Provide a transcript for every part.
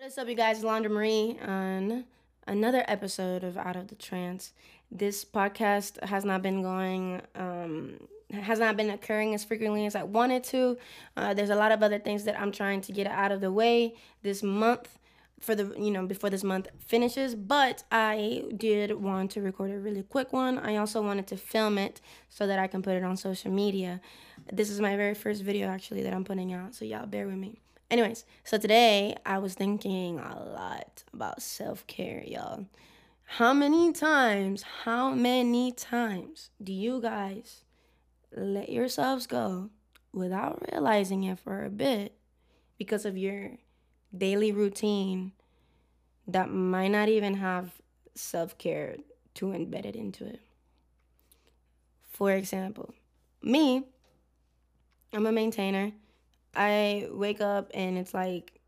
What's up, you guys? Alondra Marie on another episode of Out of the Trance. This podcast has not been going, um, has not been occurring as frequently as I wanted to. Uh, there's a lot of other things that I'm trying to get out of the way this month for the you know before this month finishes but i did want to record a really quick one i also wanted to film it so that i can put it on social media this is my very first video actually that i'm putting out so y'all bear with me anyways so today i was thinking a lot about self-care y'all how many times how many times do you guys let yourselves go without realizing it for a bit because of your daily routine that might not even have self care to embed it into it. For example, me, I'm a maintainer. I wake up and it's like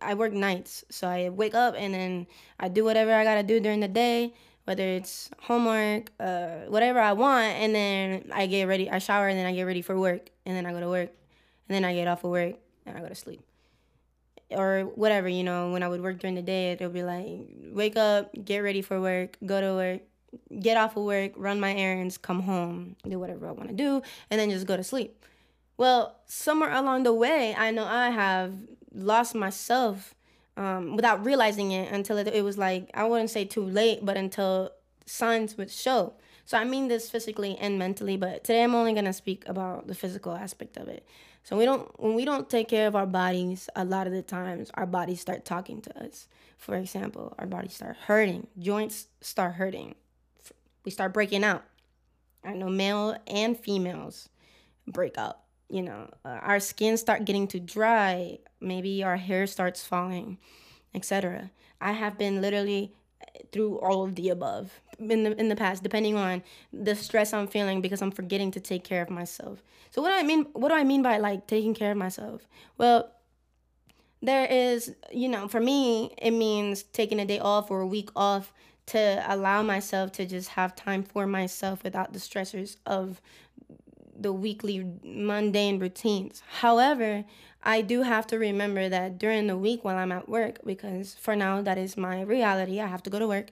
I work nights. So I wake up and then I do whatever I gotta do during the day, whether it's homework, uh, whatever I want, and then I get ready, I shower and then I get ready for work, and then I go to work, and then I get off of work and I go to sleep or whatever, you know, when I would work during the day, it'll be like, wake up, get ready for work, go to work, get off of work, run my errands, come home, do whatever I want to do, and then just go to sleep. Well, somewhere along the way, I know I have lost myself um, without realizing it until it, it was like, I wouldn't say too late, but until signs would show. So I mean this physically and mentally, but today I'm only to speak about the physical aspect of it. So we don't when we don't take care of our bodies, a lot of the times our bodies start talking to us. For example, our bodies start hurting, joints start hurting. We start breaking out. I know male and females break out. You know, uh, our skin start getting too dry. Maybe our hair starts falling, etc. I have been literally through all of the above in the in the past depending on the stress I'm feeling because I'm forgetting to take care of myself. So what do I mean what do I mean by like taking care of myself? Well, there is, you know, for me it means taking a day off or a week off to allow myself to just have time for myself without the stressors of the weekly mundane routines. However, I do have to remember that during the week while I'm at work, because for now that is my reality, I have to go to work.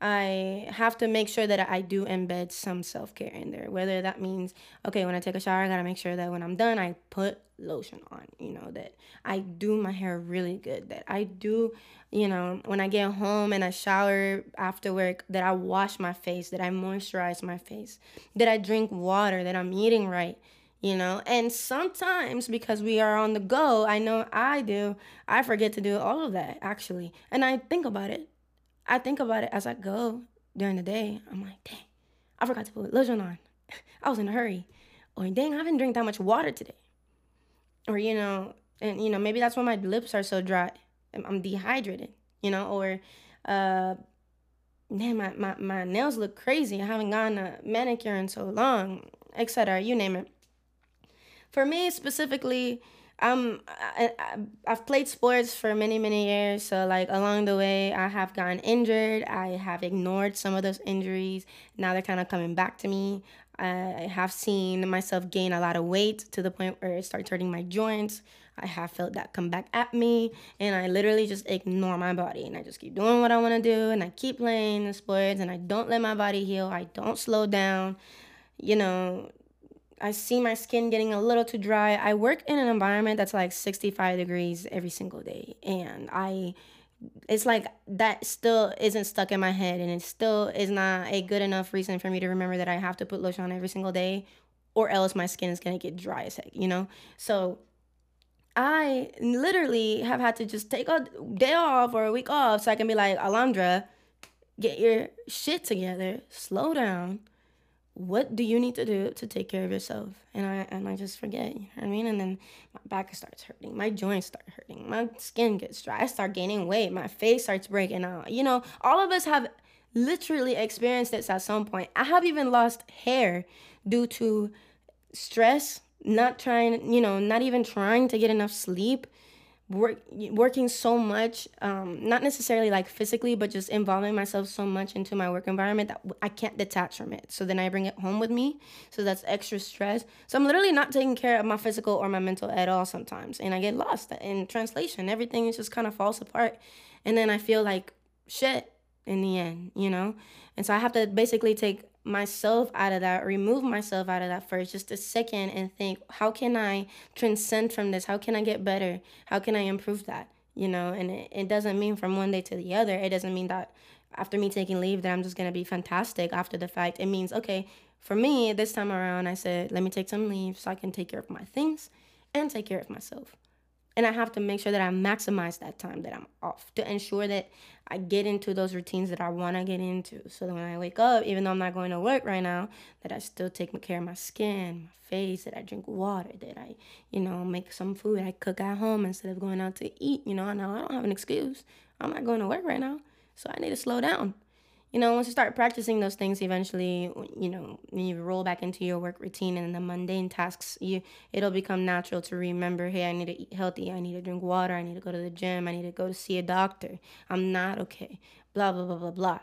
I have to make sure that I do embed some self care in there. Whether that means, okay, when I take a shower, I gotta make sure that when I'm done, I put lotion on, you know, that I do my hair really good, that I do, you know, when I get home and I shower after work, that I wash my face, that I moisturize my face, that I drink water, that I'm eating right you know and sometimes because we are on the go i know i do i forget to do all of that actually and i think about it i think about it as i go during the day i'm like dang i forgot to put lotion on. I was in a hurry. Or dang i haven't drank that much water today. Or you know and you know maybe that's why my lips are so dry. I'm dehydrated you know? Or uh my, my, my nails look crazy. I haven't gotten a manicure in so long etc you name it. For me specifically, um, I, have played sports for many, many years. So, like, along the way, I have gotten injured. I have ignored some of those injuries. Now they're kind of coming back to me. I have seen myself gain a lot of weight to the point where it starts hurting my joints. I have felt that come back at me, and I literally just ignore my body and I just keep doing what I want to do, and I keep playing the sports, and I don't let my body heal. I don't slow down. You know, I see my skin getting a little too dry. I work in an environment that's like 65 degrees every single day. And I, it's like that still isn't stuck in my head. And it still is not a good enough reason for me to remember that I have to put lotion on every single day or else my skin is going to get dry as heck, you know? So I literally have had to just take a day off or a week off so I can be like, Alondra, get your shit together, slow down what do you need to do to take care of yourself? And I and I just forget, you know what I mean? And then my back starts hurting, my joints start hurting, my skin gets dry, I start gaining weight, my face starts breaking out. You know, all of us have literally experienced this at some point. I have even lost hair due to stress, not trying, you know, not even trying to get enough sleep, work working so much um not necessarily like physically but just involving myself so much into my work environment that i can't detach from it. So then i bring it home with me. So that's extra stress. So i'm literally not taking care of my physical or my mental at all sometimes and i get lost in translation. Everything just kind of falls apart and then i feel like shit in the end you know? And so i have to basically take myself out of that, remove myself out of that first, just a second, and think, how can I transcend from this? How can I get better? How can I improve that? You know, and it, it doesn't mean from one day to the other. It doesn't mean that after me taking leave that I'm just gonna be fantastic after the fact. It means, okay, for me, this time around, I said, let me take some leave so I can take care of my things and take care of myself. And I have to make sure that I maximize that time that I'm off to ensure that I get into those routines that I want to get into. So that when I wake up, even though I'm not going to work right now, that I still take care of my skin, my face, that I drink water, that I, you know, make some food I cook at home instead of going out to eat. You know, I know I don't have an excuse. I'm not going to work right now. So I need to slow down you know, once you start practicing those things, eventually, you know, when you roll back into your work routine and the mundane tasks, you it'll become natural to remember, hey, I need to eat healthy, I need to drink water, I need to go to the gym, I need to go to see a doctor. I'm not okay. Blah blah blah blah blah.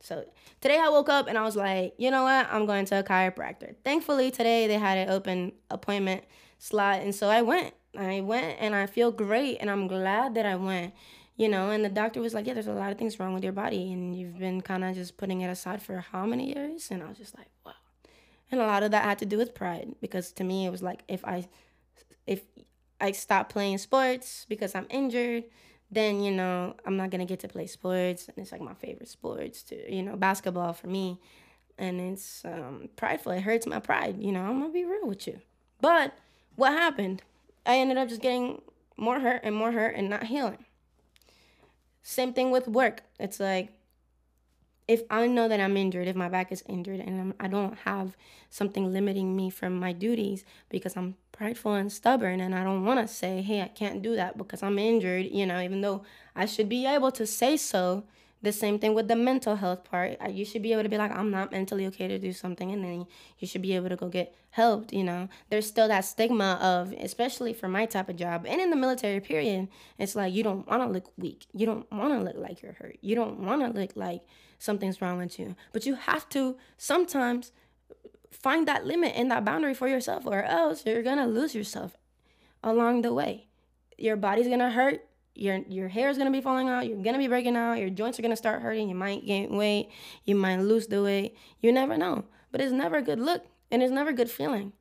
So today I woke up and I was like, you know what? I'm going to a chiropractor. Thankfully today they had an open appointment slot, and so I went. I went and I feel great, and I'm glad that I went you know and the doctor was like yeah there's a lot of things wrong with your body and you've been kind of just putting it aside for how many years? And i was just like wow. And a lot of that had to do with pride because to me it was like if i if i stop playing sports because i'm injured then you know i'm not gonna get to play sports and it's like my favorite sports to you know basketball for me. And it's um, prideful. It hurts my pride you know i'm gonna be real with you. But what happened? I ended up just getting more hurt and more hurt and not healing same thing with work. It's like if I know that I'm injured, if my back is injured and I'm, I do not have something limiting me from my duties because I'm prideful and stubborn and I don't want to say, hey, I can't do that because I'm injured, you know, even though I should be able to say so the same thing with the mental health part. You should be able to be like, I'm not mentally okay to do something, and then you should be able to go get helped. You know, there's still that stigma of, especially for my type of job and in the military period, it's like you don't want to look weak. You don't want to look like you're hurt. You don't want to look like something's wrong with you. But you have to sometimes find that limit and that boundary for yourself, or else you're gonna lose yourself along the way. Your body's gonna hurt your your hair is gonna be falling out. You're gonna be breaking out. Your joints are gonna start hurting. You might gain weight. You might lose the weight. You never know. But it's never a good look, and it's never a good feeling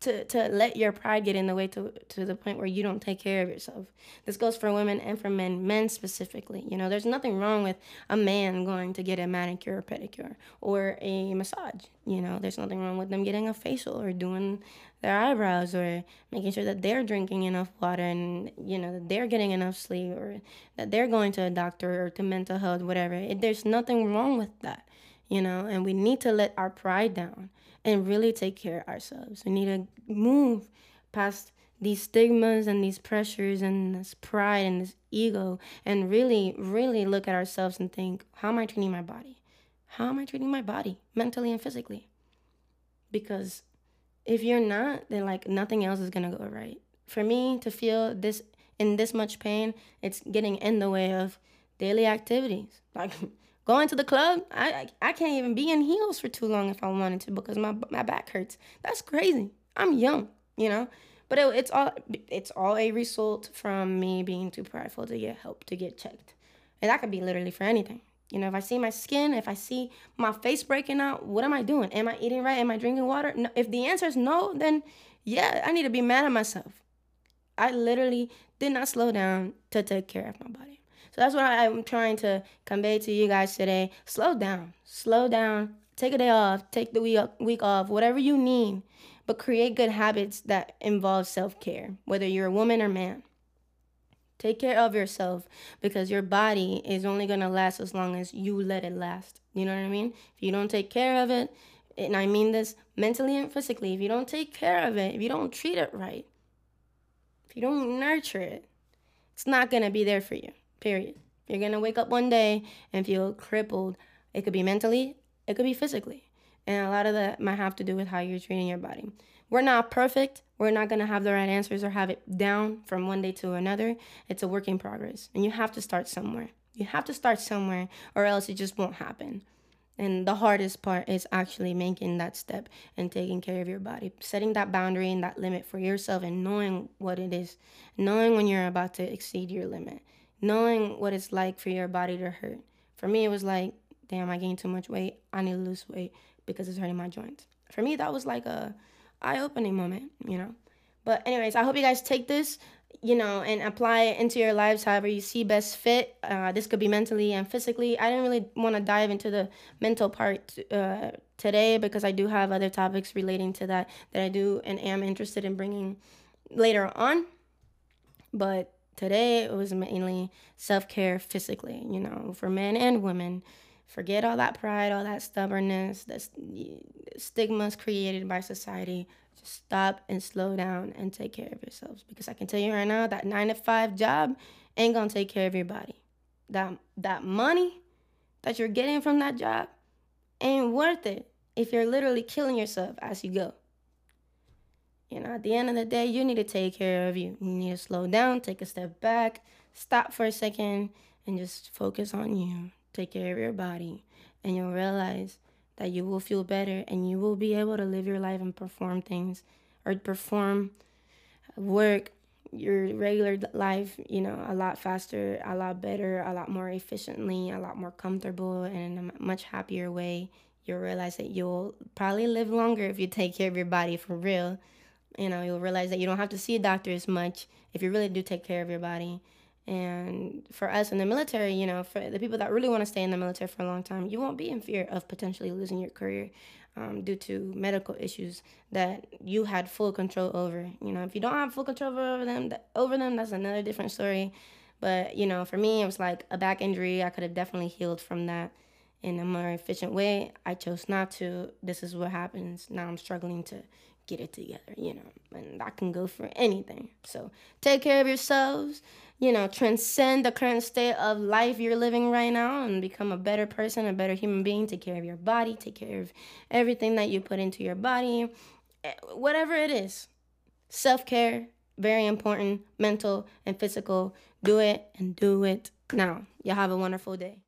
to to let your pride get in the way to to the point where you don't take care of yourself. This goes for women and for men, men specifically. You know, there's nothing wrong with a man going to get a manicure or pedicure or a massage. You know, there's nothing wrong with them getting a facial or doing their eyebrows or making sure that they're drinking enough water and you know that they're getting enough sleep or that they're going to a doctor or to mental health whatever. It, there's nothing wrong with that. You know, and we need to let our pride down and really take care of ourselves. We need to move past these stigmas and these pressures and this pride and this ego and really, really look at ourselves and think, how am I treating my body? How am I treating my body mentally and physically? Because if you're not, then like nothing else is gonna go right. For me to feel this in this much pain, it's getting in the way of daily activities. Like Going to the club, I I can't even be in heels for too long if I wanted to because my my back hurts. That's crazy. I'm young, you know. But it, it's all it's all a result from me being too prideful to get help to get checked, and that could be literally for anything. You know, if I see my skin, if I see my face breaking out, what am I doing? Am I eating right? Am I drinking water? No, if the answer is no, then yeah, I need to be mad at myself. I literally did not slow down to take care of my body. So that's what I'm trying to convey to you guys today. Slow down. Slow down. Take a day off. Take the week, off. Whatever you need. But create good habits that involve self care, whether you're a woman or man. Take care of yourself because your body is only going to last as long as you let it last. You know what I mean? If you don't take care of it, and I mean this mentally and physically, if you don't take care of it, if you don't treat it right, if you don't nurture it, it's not going to be there for you. Period. You're going to wake up one day and feel crippled. It could be mentally, it could be physically. And a lot of that might have to do with how you're treating your body. we're not perfect. We're not going to have the right answers or have it down from one day to another. It's a work in progress. And you have to start somewhere. You have to start somewhere or else it just won't happen. And the hardest part is actually making that step and taking care of your body, setting that boundary and that limit for yourself and knowing what it is, knowing when you're about to exceed your limit, knowing what it's like for your body to hurt. For me, it was like, damn, I gained too much weight. I need to lose weight because it's hurting my joints. For me, that was like a eye-opening moment, you know. But anyways, I hope you guys take this, you know, and apply it into your lives however you see best fit. Uh, this could be mentally and physically. I didn't really want to dive into the mental part uh, today because I do have other topics relating to that that I do and am interested in bringing later on. But today it was mainly self-care physically, you know, for men and women. Forget all that pride, all that stubbornness, that stigmas created by society. Just stop and slow down and take care of yourselves. Because I can tell you right now, that nine to five job ain't gonna take care of your body. That that money that you're getting from that job ain't worth it if you're literally killing yourself as you go. You know, at the end of the day, you need to take care of you. You need to slow down, take a step back, stop for a second, and just focus on you take care of your body, and you'll realize that you will feel better and you will be able to live your life and perform things or perform work your regular life, you know, a lot faster, a lot better, a lot more efficiently, a lot more comfortable, and in a much happier way. You'll realize that you'll probably live longer if you take care of your body for real. You know, you'll realize that you don't have to see a doctor as much if you really do take care of your body. And for us in the military, you know, for the people that really want to stay in the military for a long time, you won't be in fear of potentially losing your career um, due to medical issues that you had full control over. You know, if you don't have full control over them, over them, that's another different story. But you know, for me, it was like a back injury. I could have definitely healed from that in a more efficient way. I chose not to. This is what happens. Now I'm struggling to get it together, you know, and that can go for anything. So take care of yourselves you know, transcend the current state of life you're living right now and become a better person, a better human being. Take care of your body, take care of everything that you put into your body, eh, whatever it is. Self care, very important, mental and physical. Do it and do it now. Y'all have a wonderful day.